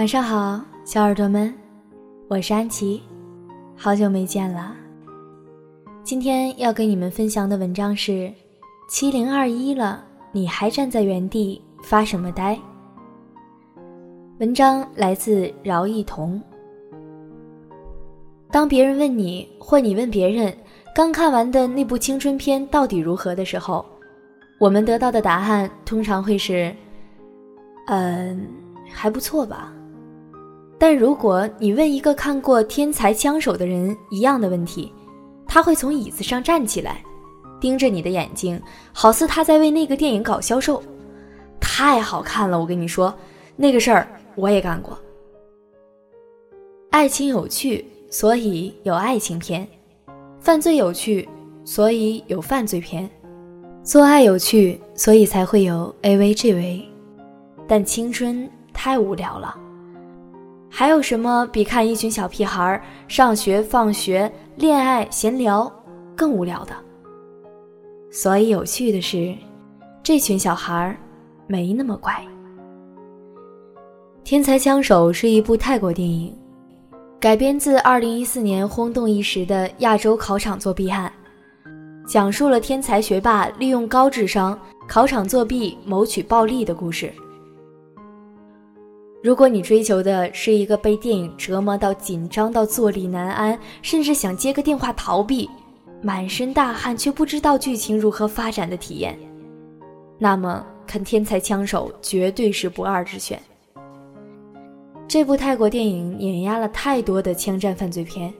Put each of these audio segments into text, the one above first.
晚上好，小耳朵们，我是安琪，好久没见了。今天要跟你们分享的文章是：七零二一了，你还站在原地发什么呆？文章来自饶一彤。当别人问你，或你问别人刚看完的那部青春片到底如何的时候，我们得到的答案通常会是：嗯，还不错吧。但如果你问一个看过《天才枪手》的人一样的问题，他会从椅子上站起来，盯着你的眼睛，好似他在为那个电影搞销售。太好看了，我跟你说，那个事儿我也干过。爱情有趣，所以有爱情片；犯罪有趣，所以有犯罪片；做爱有趣，所以才会有 AVGV。但青春太无聊了。还有什么比看一群小屁孩上学、放学、恋爱、闲聊更无聊的？所以有趣的是，这群小孩没那么乖。《天才枪手》是一部泰国电影，改编自2014年轰动一时的亚洲考场作弊案，讲述了天才学霸利用高智商考场作弊谋取暴利的故事。如果你追求的是一个被电影折磨到紧张到坐立难安，甚至想接个电话逃避，满身大汗却不知道剧情如何发展的体验，那么看《天才枪手》绝对是不二之选。这部泰国电影碾压了太多的枪战犯罪片，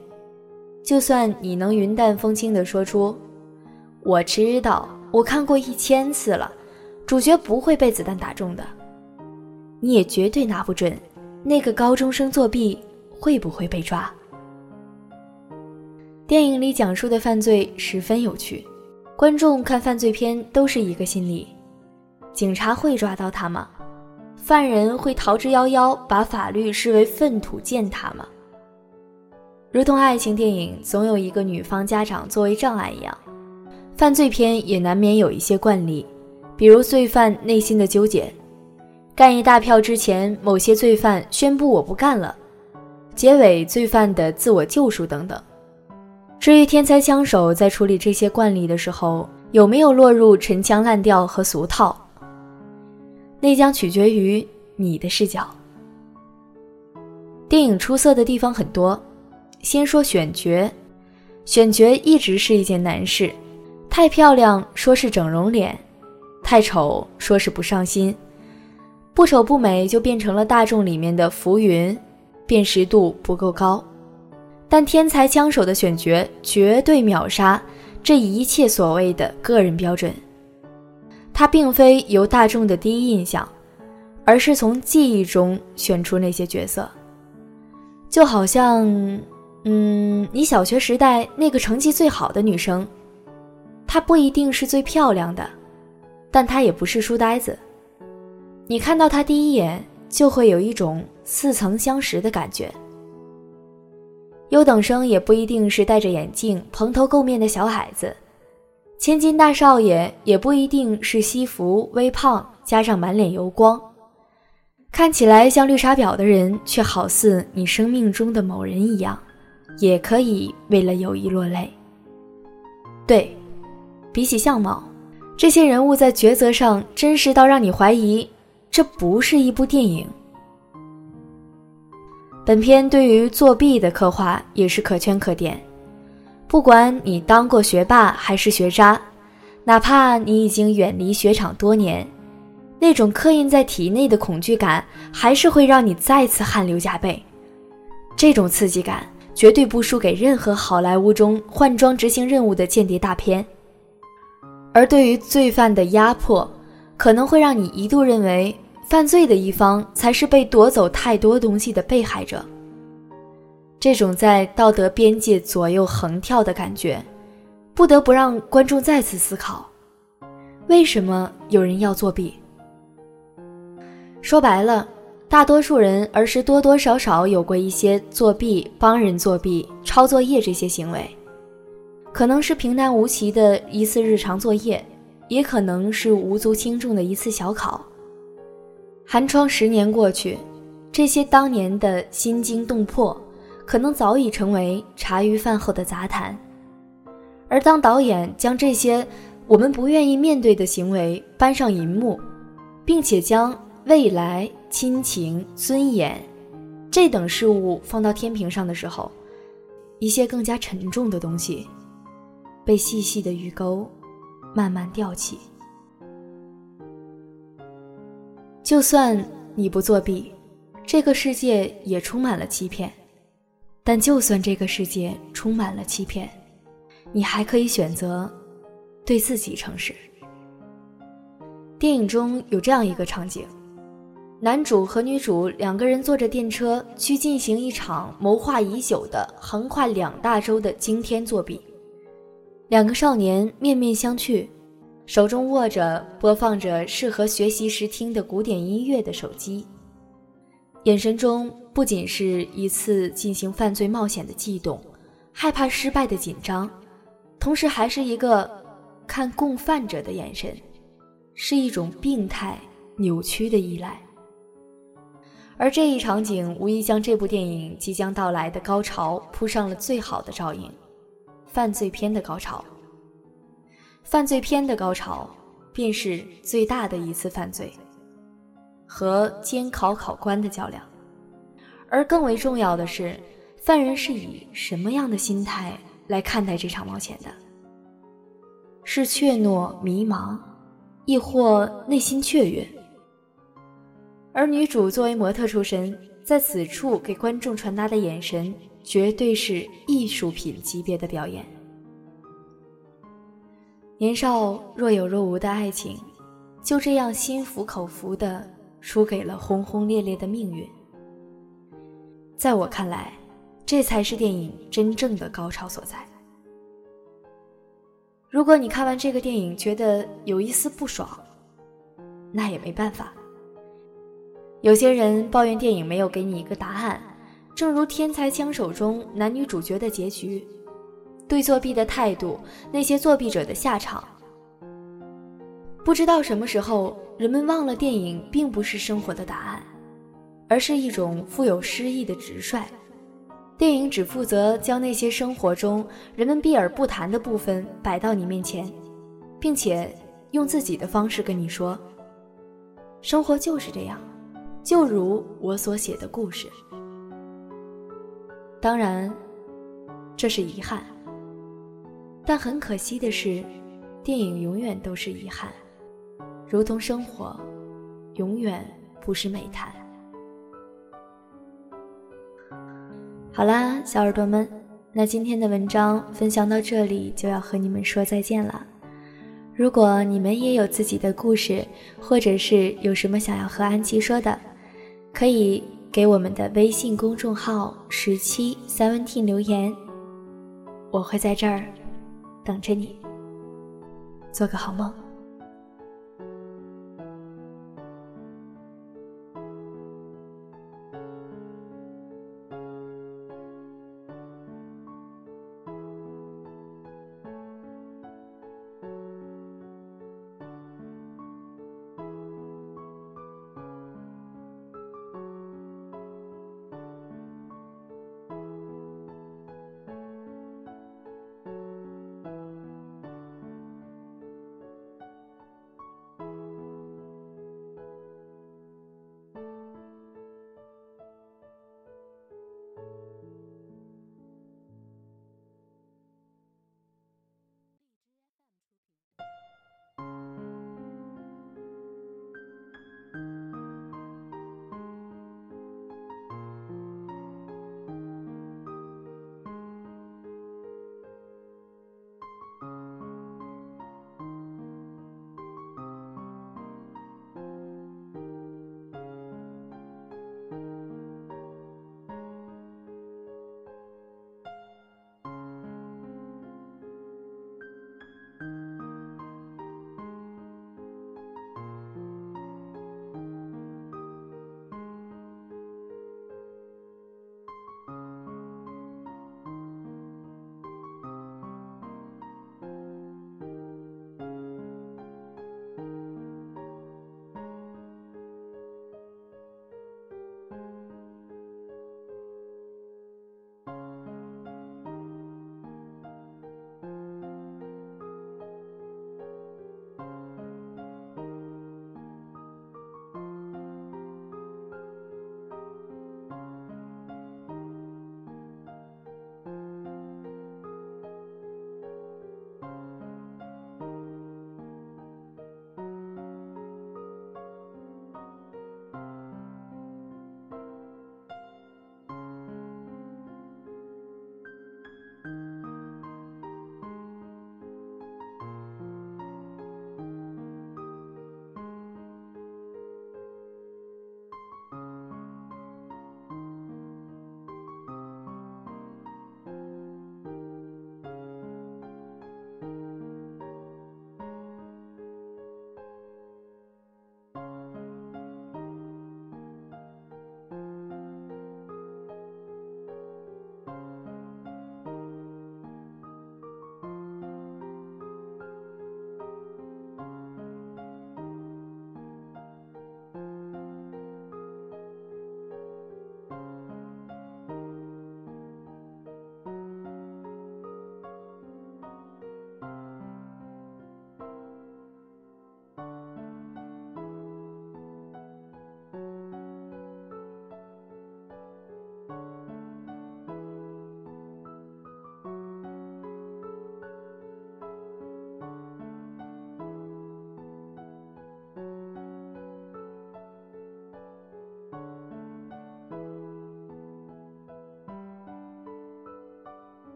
就算你能云淡风轻地说出“我知道，我看过一千次了”，主角不会被子弹打中的。你也绝对拿不准，那个高中生作弊会不会被抓？电影里讲述的犯罪十分有趣，观众看犯罪片都是一个心理：警察会抓到他吗？犯人会逃之夭夭，把法律视为粪土践踏吗？如同爱情电影总有一个女方家长作为障碍一样，犯罪片也难免有一些惯例，比如罪犯内心的纠结。干一大票之前，某些罪犯宣布我不干了，结尾罪犯的自我救赎等等。至于天才枪手在处理这些惯例的时候，有没有落入陈腔滥调和俗套，那将取决于你的视角。电影出色的地方很多，先说选角，选角一直是一件难事，太漂亮说是整容脸，太丑说是不上心。不丑不美就变成了大众里面的浮云，辨识度不够高。但天才枪手的选角绝对秒杀这一切所谓的个人标准。他并非由大众的第一印象，而是从记忆中选出那些角色。就好像，嗯，你小学时代那个成绩最好的女生，她不一定是最漂亮的，但她也不是书呆子。你看到他第一眼，就会有一种似曾相识的感觉。优等生也不一定是戴着眼镜、蓬头垢面的小孩子，千金大少爷也不一定是西服、微胖加上满脸油光。看起来像绿茶婊的人，却好似你生命中的某人一样，也可以为了友谊落泪。对，比起相貌，这些人物在抉择上真实到让你怀疑。这不是一部电影。本片对于作弊的刻画也是可圈可点。不管你当过学霸还是学渣，哪怕你已经远离雪场多年，那种刻印在体内的恐惧感还是会让你再次汗流浃背。这种刺激感绝对不输给任何好莱坞中换装执行任务的间谍大片。而对于罪犯的压迫，可能会让你一度认为。犯罪的一方才是被夺走太多东西的被害者。这种在道德边界左右横跳的感觉，不得不让观众再次思考：为什么有人要作弊？说白了，大多数人儿时多多少少有过一些作弊、帮人作弊、抄作业这些行为，可能是平淡无奇的一次日常作业，也可能是无足轻重的一次小考。寒窗十年过去，这些当年的心惊动魄，可能早已成为茶余饭后的杂谈。而当导演将这些我们不愿意面对的行为搬上银幕，并且将未来、亲情、尊严这等事物放到天平上的时候，一些更加沉重的东西被细细的鱼钩慢慢吊起。就算你不作弊，这个世界也充满了欺骗；但就算这个世界充满了欺骗，你还可以选择对自己诚实。电影中有这样一个场景：男主和女主两个人坐着电车去进行一场谋划已久的横跨两大洲的惊天作弊。两个少年面面相觑，手中握着播放着适合学习时听的古典音乐的手机，眼神中不仅是一次进行犯罪冒险的悸动，害怕失败的紧张。同时，还是一个看共犯者的眼神，是一种病态扭曲的依赖。而这一场景无疑将这部电影即将到来的高潮铺上了最好的照应——犯罪片的高潮。犯罪片的高潮，便是最大的一次犯罪和监考考官的较量。而更为重要的是，犯人是以什么样的心态？来看待这场冒险的，是怯懦迷茫，亦或内心雀跃？而女主作为模特出身，在此处给观众传达的眼神，绝对是艺术品级别的表演。年少若有若无的爱情，就这样心服口服的输给了轰轰烈烈的命运。在我看来。这才是电影真正的高潮所在。如果你看完这个电影觉得有一丝不爽，那也没办法。有些人抱怨电影没有给你一个答案，正如《天才枪手》中男女主角的结局，对作弊的态度，那些作弊者的下场。不知道什么时候，人们忘了电影并不是生活的答案，而是一种富有诗意的直率。电影只负责将那些生活中人们避而不谈的部分摆到你面前，并且用自己的方式跟你说：“生活就是这样，就如我所写的故事。”当然，这是遗憾，但很可惜的是，电影永远都是遗憾，如同生活，永远不是美谈。好啦，小耳朵们，那今天的文章分享到这里就要和你们说再见了。如果你们也有自己的故事，或者是有什么想要和安琪说的，可以给我们的微信公众号“十七 seventeen” 留言，我会在这儿等着你。做个好梦。